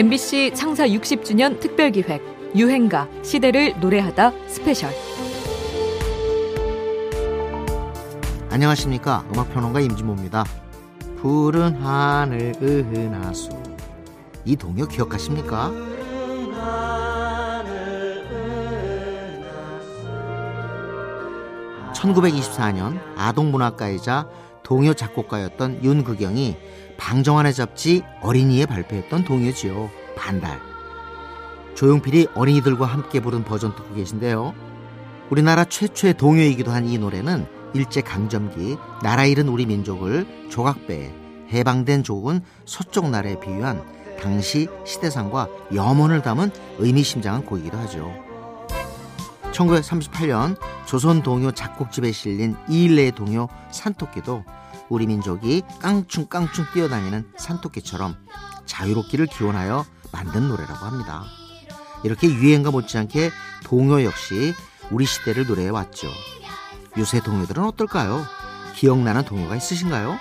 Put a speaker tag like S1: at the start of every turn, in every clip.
S1: MBC 창사 60주년 특별기획 유행가 시대를 노래하다 special.
S2: 안녕하십니까? 음악평론가 임진모입니다. 푸른 하늘 은하수. 이 동요 기억하십니까? 1924년 아동문학가이자 동요 작곡가였던 윤극영이 방정환의 잡지 어린이에 발표했던 동요지요. 반달. 조용필이 어린이들과 함께 부른 버전 듣고 계신데요. 우리나라 최초의 동요이기도 한 이 노래는 일제 강점기 나라 잃은 우리 민족을 조각배에 해방된 조국은 서쪽 나라에 비유한 당시 시대상과 염원을 담은 의미심장한 곡이기도 하죠. 1938년 조선 동요 작곡집에 실린 이일레의 동요 산토끼도 우리 민족이 깡충깡충 뛰어다니는 산토끼처럼 자유롭기를 기원하여 만든 노래라고 합니다. 이렇게 유행가 못지않게 동요 역시 우리 시대를 노래해 왔죠. 요새 동요들은 어떨까요? 기억나는 동요가 있으신가요?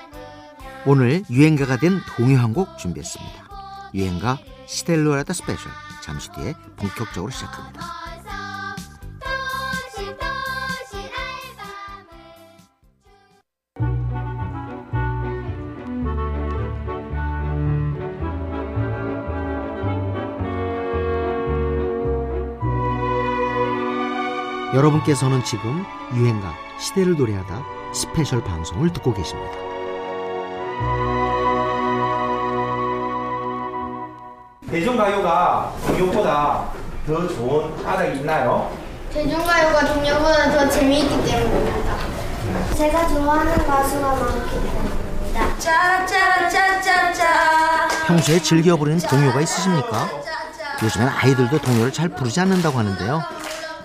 S2: 오늘 유행가가 된 동요 한 곡 준비했습니다. 유행가 노래하다 special 잠시 뒤에 본격적으로 시작합니다. 여러분께서는 지금 유행가 시대를 노래하다 special 방송을 듣고 계십니다.
S3: 대중가요가 동요보다 더 좋은 까닭이 있나요?
S4: 대중가요가 동요보다 더 재미있기 때문입니다. 제가 좋아하는 가수가 많기 때문입니다.
S5: 짜라짜라짜짜짜
S2: 평소에 즐겨 부르는 동요가 있으십니까? 요즘엔 아이들도 동요를 잘 부르지 않는다고 하는데요.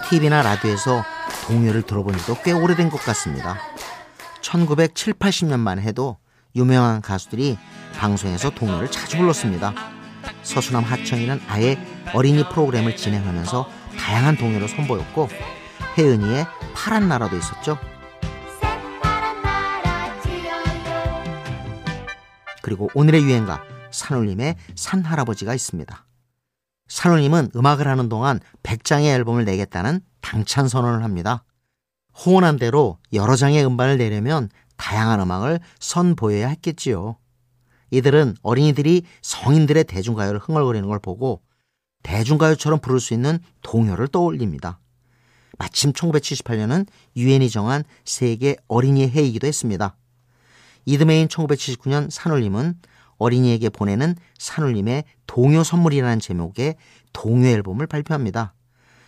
S2: TV나 라디오에서 동요를 들어본 지도 꽤 오래된 것 같습니다. 1970, 80년만 해도 유명한 가수들이 방송에서 동요를 자주 불렀습니다. 서수남 하청이는 아예 어린이 프로그램을 진행하면서 다양한 동요를 선보였고 혜은이의 파란 나라도 있었죠. 그리고 오늘의 유행가 산울림의 산할아버지가 있습니다. 산울림은 음악을 하는 동안 100장의 앨범을 내겠다는 당찬 선언을 합니다. 호언한 대로 여러 장의 음반을 내려면 다양한 음악을 선보여야 했겠지요. 이들은 어린이들이 성인들의 대중가요를 흥얼거리는 걸 보고 대중가요처럼 부를 수 있는 동요를 떠올립니다. 마침 1978년은 유엔이 정한 세계 어린이의 해이기도 했습니다. 이듬해인 1979년 산울림은 어린이에게 보내는 산울림의 동요 선물이라는 제목의 동요 앨범을 발표합니다.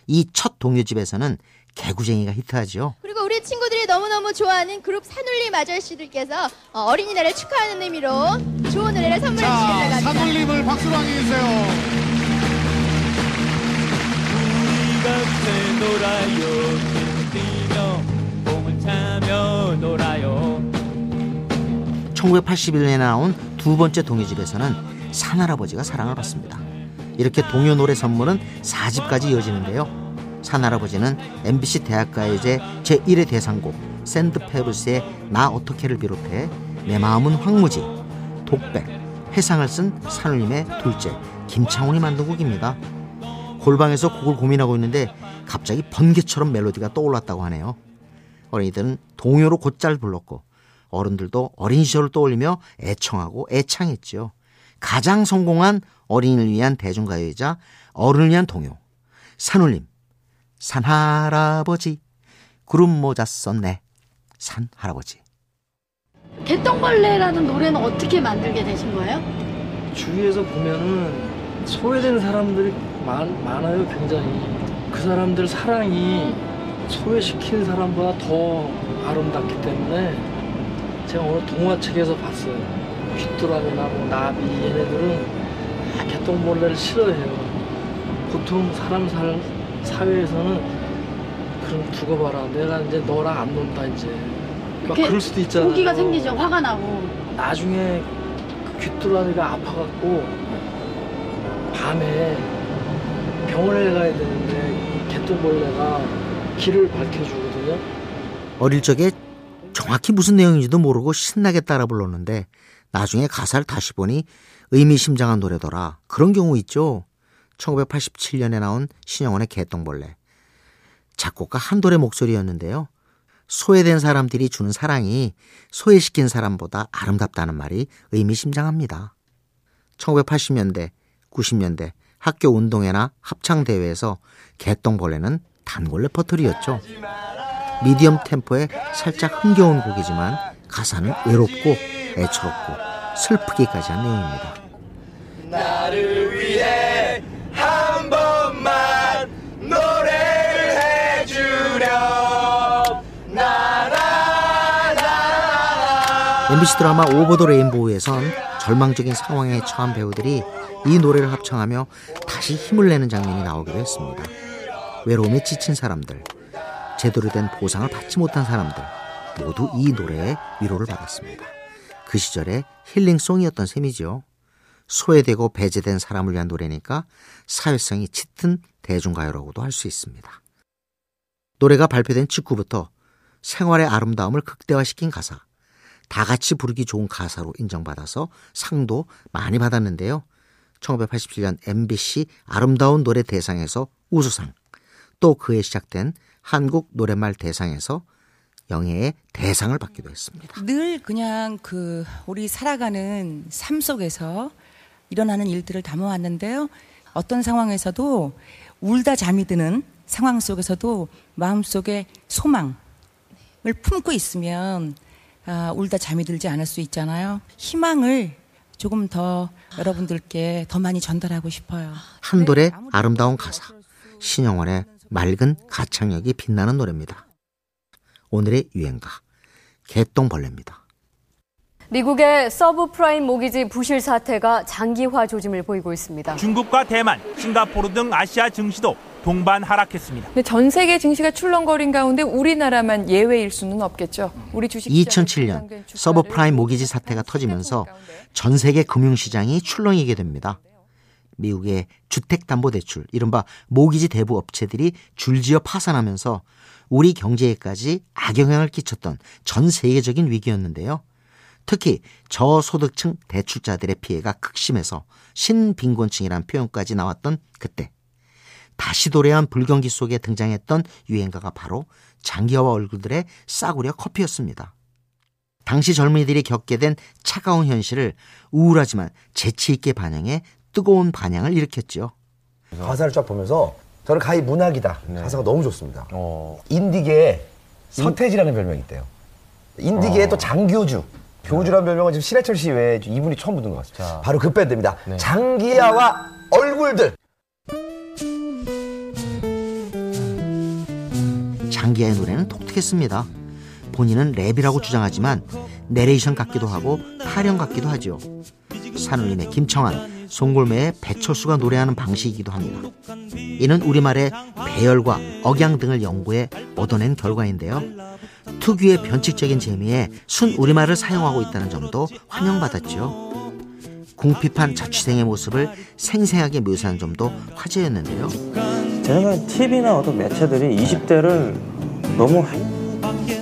S2: 이 첫 동요집에서는 개구쟁이가 히트하죠.
S6: 그리고 우리 친구들이 너무너무 좋아하는 그룹 산울림 아저씨들께서 어, 어린이날을 축하하는 의미로 좋은 노래를 선물해
S7: 자,
S6: 주신다고 합니다.
S7: 산울림을 박수로 환영해주세요.
S8: 놀아요 차며 놀아요
S2: 1981년에 나온 두 번째 동요집에서는 산할아버지가 사랑을 받습니다. 이렇게 동요 노래 선물은 4집까지 이어지는데요. 산할아버지는 MBC 대학가요제 제1회 대상곡 샌드페브스의 나 어떻게를 비롯해 내 마음은 황무지, 독백, 해상을 쓴 산울림의 둘째 김창훈이 만든 곡입니다. 골방에서 곡을 고민하고 있는데 갑자기 번개처럼 멜로디가 떠올랐다고 하네요. 어린이들은 동요로 곧잘 불렀고 어른들도 어린 시절을 떠올리며 애청하고 애창했죠. 가장 성공한 어린이를 위한 대중가요이자 어른을 위한 동요. 산울림, 산할아버지, 구름 모자 썼네. 산할아버지.
S9: 개똥벌레라는 노래는 어떻게 만들게 되신 거예요?
S10: 주위에서 보면은 소외된 사람들이 많, 많아요 굉장히 그 사람들 사랑이 소외시킨 사람보다 더 아름답기 때문에 제가 어느 동화책에서 봤어요 귀뚜라미나 뭐 나비 얘네들은 다 개똥벌레를 싫어해요 보통 사람 살 사회에서는 그럼 두고 봐라 내가 이제 너랑 안 논다 이제 막 그럴 수도 있잖아요
S9: 오기가 생기죠. 화가 나고.
S10: 나중에 그 귀뚜라미가 아파갖고 밤에 병원에 가야 되는데 개똥벌레가 길을 밝혀주거든요.
S2: 어릴 적에 정확히 무슨 내용인지도 모르고 신나게 따라 불렀는데 나중에 가사를 다시 보니 의미심장한 노래더라. 그런 경우 있죠. 1987년에 나온 신영원의 개똥벌레. 작곡가 한돌의 목소리였는데요. 소외된 사람들이 주는 사랑이 소외시킨 사람보다 아름답다는 말이 의미심장합니다. 1980년대, 90년대 학교 운동회나 합창 대회에서 개똥벌레는 단골 레퍼토리였죠. 미디엄 템포에 살짝 흥겨운 곡이지만 가사는 외롭고 애처롭고 슬프기까지 한 내용입니다.
S3: 나를 위해 한 번만 노래를 해주렴 나나나나
S2: MBC 드라마 오버 더 레인보우에선 절망적인 상황에 처한 배우들이 이 노래를 합창하며 다시 힘을 내는 장면이 나오기도 했습니다. 외로움에 지친 사람들, 제대로 된 보상을 받지 못한 사람들 모두 이 노래에 위로를 받았습니다. 그 시절의 힐링송이었던 셈이죠. 소외되고 배제된 사람을 위한 노래니까 사회성이 짙은 대중가요라고도 할 수 있습니다. 노래가 발표된 직후부터 생활의 아름다움을 극대화시킨 가사, 다 같이 부르기 좋은 가사로 인정받아서 상도 많이 받았는데요. 1987년 MBC 아름다운 노래 대상에서 우수상, 또 그해 시작된 한국 노래말 대상에서 영예의 대상을 받기도 했습니다.
S5: 늘 그냥 그 우리 살아가는 삶 속에서 일어나는 일들을 담아왔는데요. 어떤 상황에서도 울다 잠이 드는 상황 속에서도 마음속에 소망을 품고 있으면 아, 울다 잠이 들지 않을 수 있잖아요. 희망을 조금 더 여러분들께 더 많이 전달하고 싶어요.
S2: 한돌의 아름다운 가사, 신영원의 맑은 가창력이 빛나는 노래입니다. 오늘의 유행가, 개똥벌레입니다.
S11: 미국의 subprime mortgage 부실 사태가 장기화 조짐을 보이고 있습니다.
S12: 중국과 대만, 싱가포르 등 아시아 증시도 동반 하락했습니다.
S13: 근데 전 세계 증시가 출렁거린 가운데 우리나라만 예외일 수는 없겠죠. 우리 주식
S2: 2007년 subprime mortgage 사태가 터지면서 전 세계 금융시장이 출렁이게 됩니다. 미국의 주택담보대출, 이른바 모기지 대부 업체들이 줄지어 파산하면서 우리 경제에까지 악영향을 끼쳤던 전 세계적인 위기였는데요. 특히 저소득층 대출자들의 피해가 극심해서 신빈곤층이란 표현까지 나왔던 그때 다시 도래한 불경기 속에 등장했던 유행가가 바로 장기화와 얼굴들의 싸구려 커피였습니다. 당시 젊은이들이 겪게 된 차가운 현실을 우울하지만 재치 있게 반영해 뜨거운 반향을 일으켰죠.
S14: 가사를 쫙 보면서 저는 가히 문학이다. 가사가 너무 좋습니다. 인디계에 서태지라는 별명이 있대요. 인디계에
S15: 어.
S14: 또 장교주. 교주라는 별명은 지금 신해철 씨 외에 이분이 처음 붙는 것 같습니다. 바로 그 밴드입니다. 장기하와 얼굴들.
S2: 장기하의 노래는 독특했습니다. 본인은 랩이라고 주장하지만 내레이션 같기도 하고 타령 같기도 하죠. 산울림의 김창완, 송골매의 배철수가 노래하는 방식이기도 합니다. 이는 우리말의 배열과 억양 등을 연구해 얻어낸 결과인데요. 특유의 변칙적인 재미에 순 우리말을 사용하고 있다는 점도 환영받았죠. 궁핍한 자취생의 모습을 생생하게 묘사한 점도 화제였는데요.
S15: 제 생각엔 TV나 어떤 매체들이 20대를 너무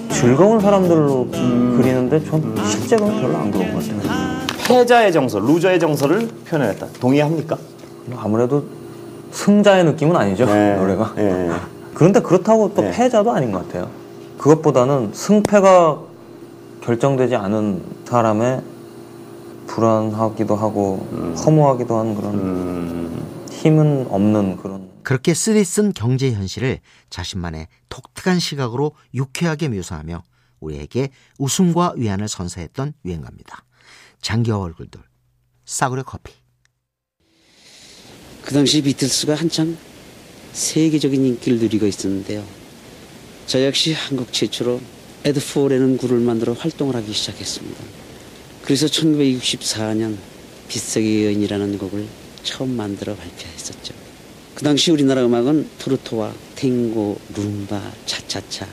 S15: 즐거운 사람들로 그리는데 전 실제로는 별로 안 그런 것 같아요.
S16: 패자의 정서, 루저의 정서를 표현했다. 동의합니까?
S15: 아무래도 승자의 느낌은 아니죠 노래가. 그런데 그렇다고 또 패자도 아닌 것 같아요. 그것보다는 승패가 결정되지 않은 사람의 불안하기도 하고 허무하기도 한 그런 힘은 없는 그런
S2: 그렇게 쓰리쓴 경제 현실을 자신만의 독특한 시각으로 유쾌하게 묘사하며 우리에게 웃음과 위안을 선사했던 유행가입니다. 장기화 얼굴들, 싸구려 커피.
S17: 그 당시 비틀스가 한창 세계적인 인기를 누리고 있었는데요. 저 역시 한국 최초로 에드포라는 그룹을 만들어 활동을 하기 시작했습니다. 그래서 1964년 빗속의 여인이라는 곡을 처음 만들어 발표했었죠. 그 당시 우리나라 음악은 트로트와 탱고, 룸바, 차차차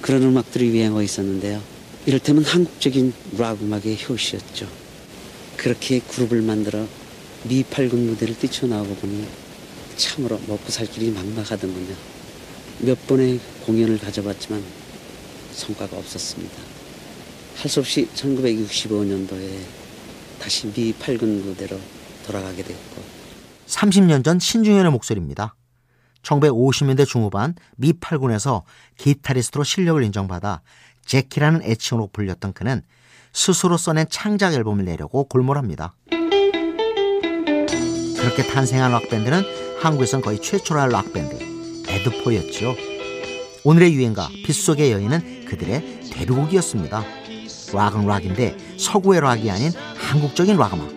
S17: 그런 음악들이 유행하고 있었는데요. 이를테면 한국적인 락 음악의 효시였죠. 그렇게 그룹을 만들어 미팔군 무대를 뛰쳐나오고 보니 참으로 먹고 살 길이 막막하더군요. 몇 번의 공연을 가져봤지만 성과가 없었습니다. 할 수 없이 1965년도에 다시 미 8군 부대로 돌아가게 됐고
S2: 30년 전 신중현의 목소리입니다. 1950년대 중후반 미 8군에서 기타리스트로 실력을 인정받아 재키라는 애칭으로 불렸던 그는 스스로 써낸 창작 앨범을 내려고 골몰합니다. 그렇게 탄생한 락밴드는 한국에선 거의 최초라 할 락밴드 애드포였죠. 오늘의 유행가 빗속의 여인은 그들의 데뷔곡이었습니다. 락은 락인데 서구의 락이 아닌 한국적인 락 음악.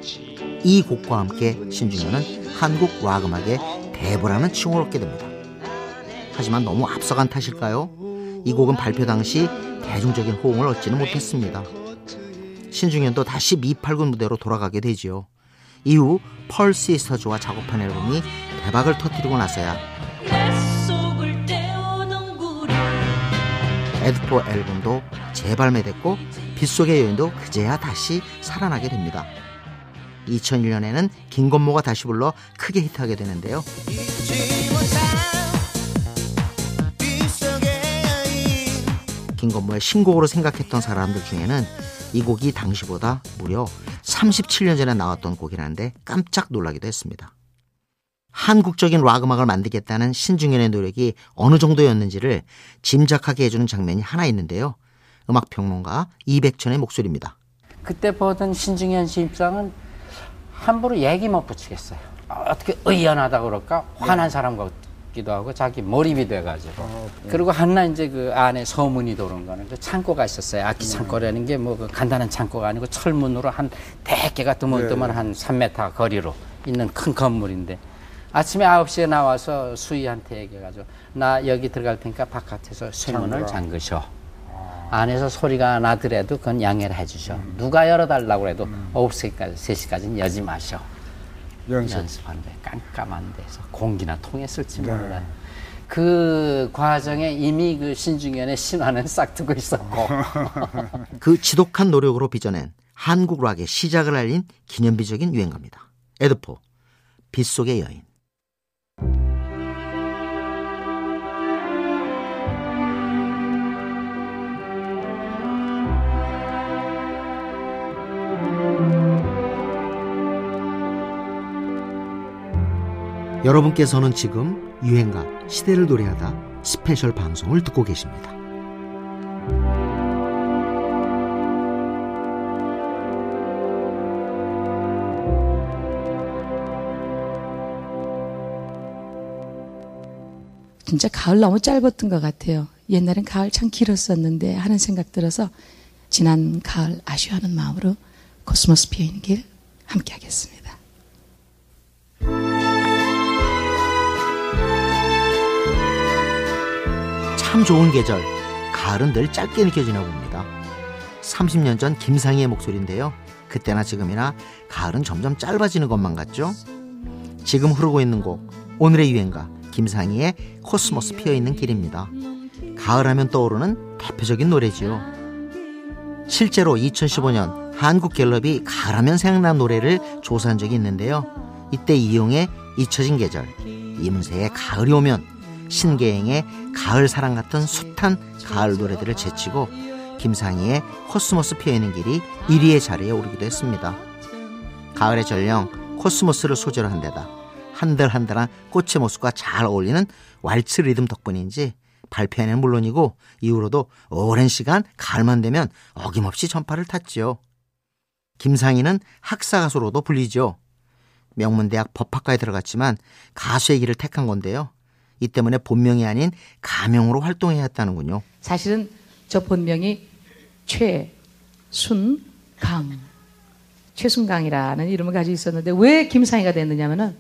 S2: 이 곡과 함께 신중현은 한국 락 음악의 대부라는 칭호를 얻게 됩니다. 하지만 너무 앞서간 탓일까요? 이 곡은 발표 당시 대중적인 호응을 얻지는 못했습니다. 신중현도 다시 미팔군 무대로 돌아가게 되지요. 이후 펄 시스터즈와 작업한 앨범이 대박을 터뜨리고 나서야 애드포 앨범도 재발매됐고 빗속의 여인도 그제야 다시 살아나게 됩니다. 2001년에는 김건모가 다시 불러 크게 히트하게 되는데요. 김건모의 신곡으로 생각했던 사람들 중에는 이 곡이 당시보다 무려 37년 전에 나왔던 곡이라는데 깜짝 놀라기도 했습니다. 한국적인 락 음악을 만들겠다는 신중현의 노력이 어느 정도였는지를 짐작하게 해주는 장면이 하나 있는데요. 음악 평론가 이백천의 목소리입니다.
S18: 그때 보던 신중현 씨 입장은 함부로 얘기 못 붙이겠어요. 어떻게 의연하다 그럴까? 화난 사람 같기도 하고 자기 몰입이 돼가지고. 어, 네. 그리고 하나 이제 그 안에 소문이 도는 거는 그 창고가 있었어요. 악기 창고라는 게뭐그 간단한 창고가 아니고 철문으로 한 대개가 드문드문 네. 한 3m 거리로 있는 큰 건물인데 아침에 9시에 나와서 수희한테 얘기해가지고 나 여기 들어갈 테니까 바깥에서 쇠문을 잠그셔. 안에서 소리가 나더라도 그건 양해를 해주셔. 음. 누가 열어달라고 해도 음. 9시까지, 3시까지는 여지 마셔. 연습. 연습하는데 깜깜한 데서 공기나 통했을지 네. 몰라요. 그 과정에 이미 그 신중현의 신화는 싹트고 있었고.
S2: 그 지독한 노력으로 빚어낸 한국 락의 시작을 알린 기념비적인 유행가입니다. 에드포, 빗속의 여인. 여러분께서는 지금 유행가 시대를 노래하다 스페셜 방송을 듣고 계십니다.
S19: 진짜 가을 너무 짧았던 것 같아요. 옛날엔 가을 참 길었었는데 하는 생각 들어서 지난 가을 아쉬워하는 마음으로 코스모스 피어있는 길 함께 하겠습니다.
S2: 참 좋은 계절, 가을은 늘 짧게 느껴지나 봅니다. 30년 전 김상희의 목소리인데요. 그때나 지금이나 가을은 점점 짧아지는 것만 같죠? 지금 흐르고 있는 곡, 오늘의 유행가, 김상희의 코스모스 피어있는 길입니다. 가을하면 떠오르는 대표적인 노래지요. 실제로 2015년 한국갤럽이 가을하면 생각난 노래를 조사한 적이 있는데요. 이때 이용의 잊혀진 계절, 이문세의 가을이 오면 신계행의 가을 사랑 같은 숱한 가을 노래들을 제치고 김상희의 코스모스 피어있는 길이 1위의 자리에 오르기도 했습니다. 가을의 전령 코스모스를 소재로 한 데다 한들한들한 꽃의 모습과 잘 어울리는 왈츠 리듬 덕분인지 발표에는 물론이고 이후로도 오랜 시간 가을만 되면 어김없이 전파를 탔지요. 김상희는 학사 가수로도 불리죠. 명문대학 법학과에 들어갔지만 가수의 길을 택한 건데요. 이 때문에 본명이 아닌 가명으로 활동해야 했다는군요.
S19: 사실은 저 본명이 최순강, 최순강이라는 이름을 가지고 있었는데 왜 김상희가 됐느냐면은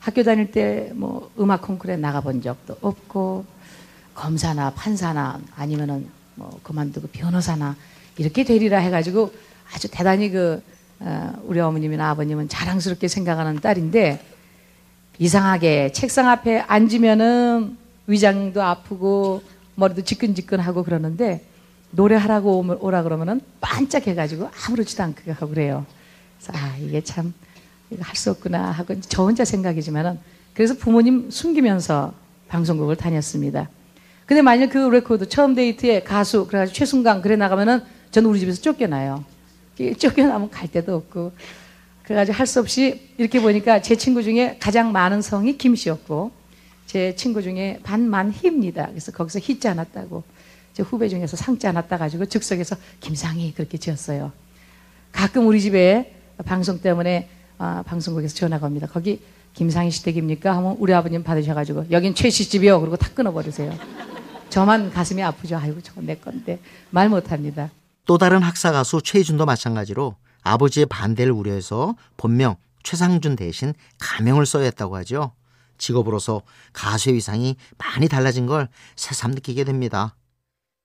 S19: 학교 다닐 때 뭐 음악 콩쿠르에 나가본 적도 없고 검사나 판사나 아니면은 뭐 그만두고 변호사나 이렇게 되리라 해가지고 아주 대단히 그 어, 우리 어머님이나 아버님은 자랑스럽게 생각하는 딸인데 이상하게 책상 앞에 앉으면은 위장도 아프고 머리도 지끈지끈하고 그러는데 노래하라고 오라 그러면은 반짝해가지고 아무렇지도 않게 하고 그래요. 아 이게 참 할 수 없구나 하고 저 혼자 생각이지만은 그래서 부모님 숨기면서 방송국을 다녔습니다. 근데 만약 그 레코드 처음 데이트에 가수 그래가지고 최순강 그래 나가면은 저는 우리 집에서 쫓겨나요. 쫓겨나면 갈 데도 없고 그래가지고 할 수 없이 이렇게 보니까 제 친구 중에 가장 많은 성이 김 씨였고 제 친구 중에 반만 희입니다. 그래서 거기서 하나 따고 제 후배 중에서 상자 하나 따가지고 즉석에서 김상희 그렇게 지었어요. 가끔 우리 집에 방송 때문에 아, 방송국에서 전화가 옵니다. 거기 김상희 씨 댁입니까? 하면 우리 아버님 받으셔가지고 여긴 최씨 집이요. 그리고 다 끊어버리세요. 저만 가슴이 아프죠. 아이고 저건 내 건데 말 못합니다.
S2: 또 다른 학사 가수 최희준도 마찬가지로 아버지의 반대를 우려해서 본명 최순강 대신 가명을 써야 했다고 하죠. 직업으로서 가수의 위상이 많이 달라진 걸 새삼 느끼게 됩니다.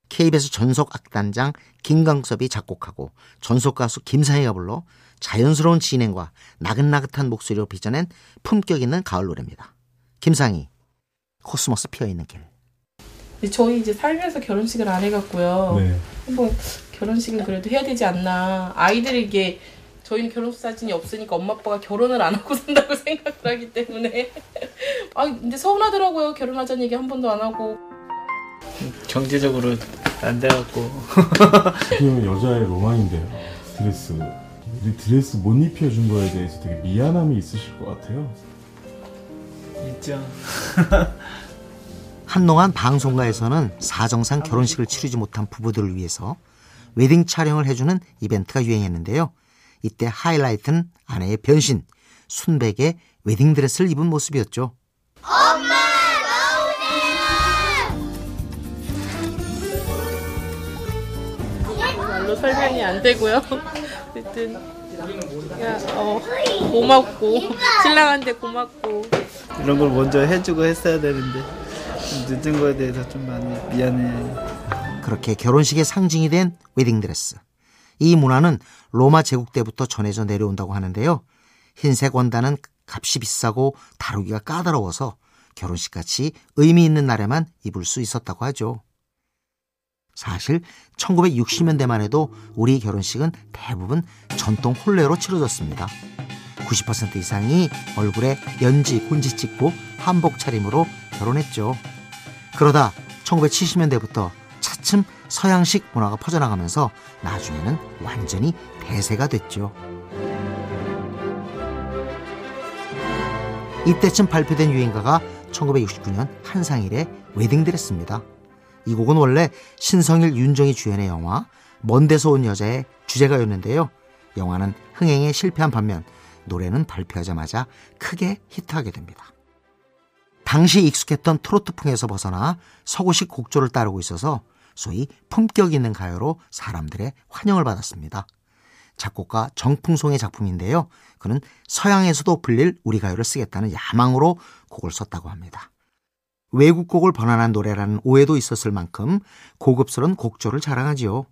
S2: KBS 전속 악단장 김광섭이 작곡하고 전속 가수 김상희가 불러 자연스러운 진행과 나긋나긋한 목소리로 빚어낸 품격 있는 가을 노래입니다. 김상희, 코스모스 피어있는 길.
S20: 저희 이제 살면서 결혼식을 안 해갖고요.
S21: 네.
S20: 한번 결혼식은 그래도 해야 되지 않나. 아이들에게 저희는 결혼식 사진이 없으니까 엄마 아빠가 결혼을 안 하고 산다고 생각을 하기 때문에. 아 근데 서운하더라고요. 결혼하자는 얘기 한 번도 안 하고.
S21: 경제적으로 안 돼갖고.
S22: 지금은 여자의 로망인데요. 드레스. 우리 드레스 못 입혀준 거에 대해서 되게 미안함이 있으실 것 같아요.
S21: 있죠.
S2: 한동안 방송가에서는 사정상 결혼식을 치르지 못한 부부들을 위해서 웨딩 촬영을 해주는 이벤트가 유행했는데요. 이때 하이라이트는 아내의 변신, 순백의 웨딩드레스를 입은 모습이었죠.
S4: 엄마
S20: 말로 설명이 안 되고요. 어쨌든 그냥 어, 고맙고 신랑한테 고맙고
S21: 이런 걸 먼저 해주고 했어야 되는데 좀 늦은 거에 대해서 좀 많이 미안해.
S2: 그렇게 결혼식의 상징이 된 웨딩드레스. 이 문화는 로마 제국 때부터 전해져 내려온다고 하는데요. 흰색 원단은 값이 비싸고 다루기가 까다로워서 결혼식 같이 의미 있는 날에만 입을 수 있었다고 하죠. 사실 1960년대만 해도 우리 결혼식은 대부분 전통 혼례로 치러졌습니다. 90% 이상이 얼굴에 연지, 혼지 찍고 한복 차림으로 결혼했죠. 그러다 1970년대부터 차츰 서양식 문화가 퍼져나가면서 나중에는 완전히 대세가 됐죠. 이때쯤 발표된 유행가가 1969년 한상일의 웨딩드레스입니다. 이 곡은 원래 신성일 윤정이 주연의 영화 먼 데서 온 여자의 주제가였는데요. 영화는 흥행에 실패한 반면 노래는 발표하자마자 크게 히트하게 됩니다. 당시 익숙했던 트로트풍에서 벗어나 서구식 곡조를 따르고 있어서 소위 품격 있는 가요로 사람들의 환영을 받았습니다. 작곡가 정풍송의 작품인데요. 그는 서양에서도 불릴 우리 가요를 쓰겠다는 야망으로 곡을 썼다고 합니다. 외국 곡을 번안한 노래라는 오해도 있었을 만큼 고급스러운 곡조를 자랑하지요.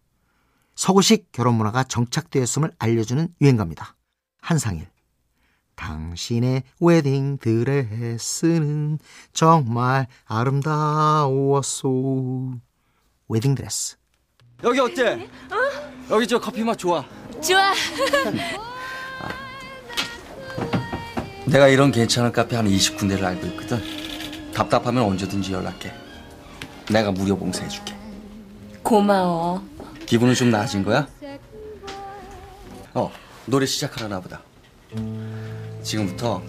S2: 서구식 결혼 문화가 정착되었음을 알려주는 유행가입니다. 한상일. 당신의 웨딩 드레스는 정말 아름다웠소. 웨딩 드레스.
S23: 여기 어때? 여기 저 커피 맛 좋아.
S24: 좋아.
S23: 내가 이런 괜찮은 카페 한 20군데를 알고 있거든. 답답하면 언제든지 연락해. 내가 무료 봉사해줄게.
S24: 고마워.
S23: 기분은 좀 나아진 거야? 어, 노래 시작하려나 보다. 지금부터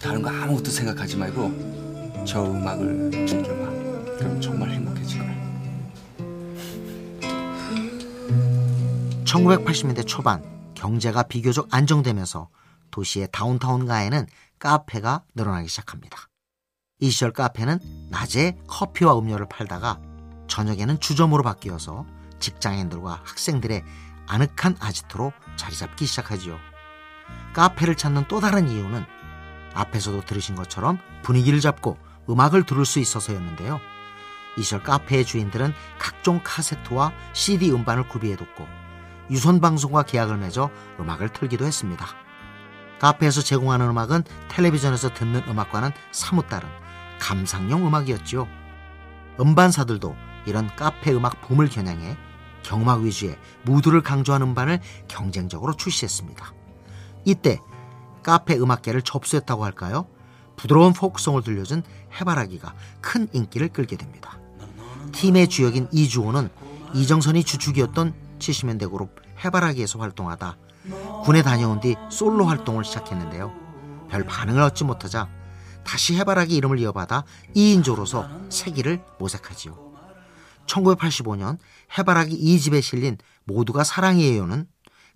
S23: 다른 거 아무것도 생각하지 말고 저 음악을 즐겨봐. 그럼 정말 행복해질 거야.
S2: 1980년대 초반 경제가 비교적 안정되면서 도시의 다운타운가에는 카페가 늘어나기 시작합니다. 이 시절 카페는 낮에 커피와 음료를 팔다가 저녁에는 주점으로 바뀌어서 직장인들과 학생들의 아늑한 아지트로 자리 잡기 시작하지요. 카페를 찾는 또 다른 이유는 앞에서도 들으신 것처럼 분위기를 잡고 음악을 들을 수 있어서였는데요. 이 시절 카페의 주인들은 각종 카세트와 CD 음반을 구비해뒀고 유선 방송과 계약을 맺어 음악을 틀기도 했습니다. 카페에서 제공하는 음악은 텔레비전에서 듣는 음악과는 사뭇 다른 감상용 음악이었죠. 음반사들도 이런 카페 음악 붐을 겨냥해 경음악 위주의 무드를 강조하는 음반을 경쟁적으로 출시했습니다. 이때 카페 음악계를 접수했다고 할까요? 부드러운 포크송을 들려준 해바라기가 큰 인기를 끌게 됩니다. 팀의 주역인 이주호는 이정선이 주축이었던 70년대 그룹 해바라기에서 활동하다 군에 다녀온 뒤 솔로 활동을 시작했는데요. 별 반응을 얻지 못하자 다시 해바라기 이름을 이어받아 2인조로서 세기를 모색하지요. 1985년 해바라기 2집에 실린 모두가 사랑이에요는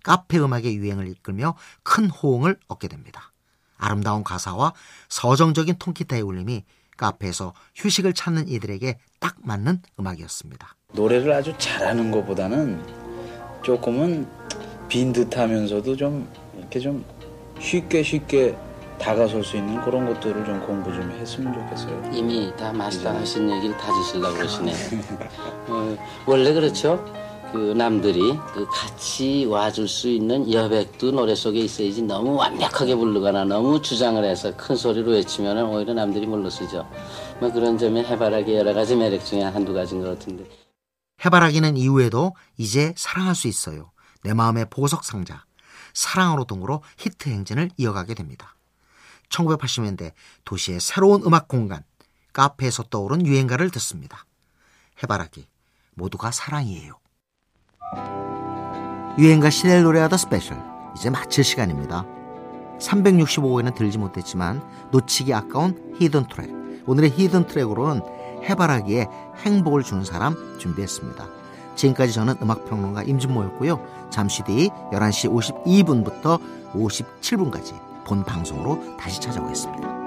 S2: 카페 음악의 유행을 이끌며 큰 호응을 얻게 됩니다. 아름다운 가사와 서정적인 통기타의 울림이 카페에서 휴식을 찾는 이들에게 딱 맞는 음악이었습니다.
S25: 노래를 아주 잘하는 것보다는 조금은 빈 듯하면서도 좀 이렇게 좀 쉽게 쉽게 다가설 수 있는 그런 것들을 좀 공부 좀 했으면 좋겠어요.
S18: 이미 다 마스터 하신 얘기를 다지시려고 그러시네. 어, 원래 그렇죠. 그 남들이 그 같이 와줄 수 있는 여백도 노래 속에 있어야지 너무 완벽하게 부르거나 너무 주장을 해서 큰 소리로 외치면 오히려 남들이 물러서죠. 뭐 그런 점에 해바라기 여러 가지 매력 중에 한두 가지인 것 같은데.
S2: 해바라기는 이후에도 이제 사랑할 수 있어요. 내 마음의 보석 상자. 사랑으로 등으로 히트 행진을 이어가게 됩니다. 1980년대 도시의 새로운 음악 공간, 카페에서 떠오른 유행가를 듣습니다. 해바라기, 모두가 사랑이에요. 유행가 시대를 노래하다 special, 이제 마칠 시간입니다. 365회는 들지 못했지만 놓치기 아까운 hidden track. 오늘의 hidden track으로는 해바라기의 행복을 주는 사람 준비했습니다. 지금까지 저는 음악평론가 임진모였고요. 잠시 뒤 11시 52분부터 57분까지 본 방송으로 다시 찾아오겠습니다.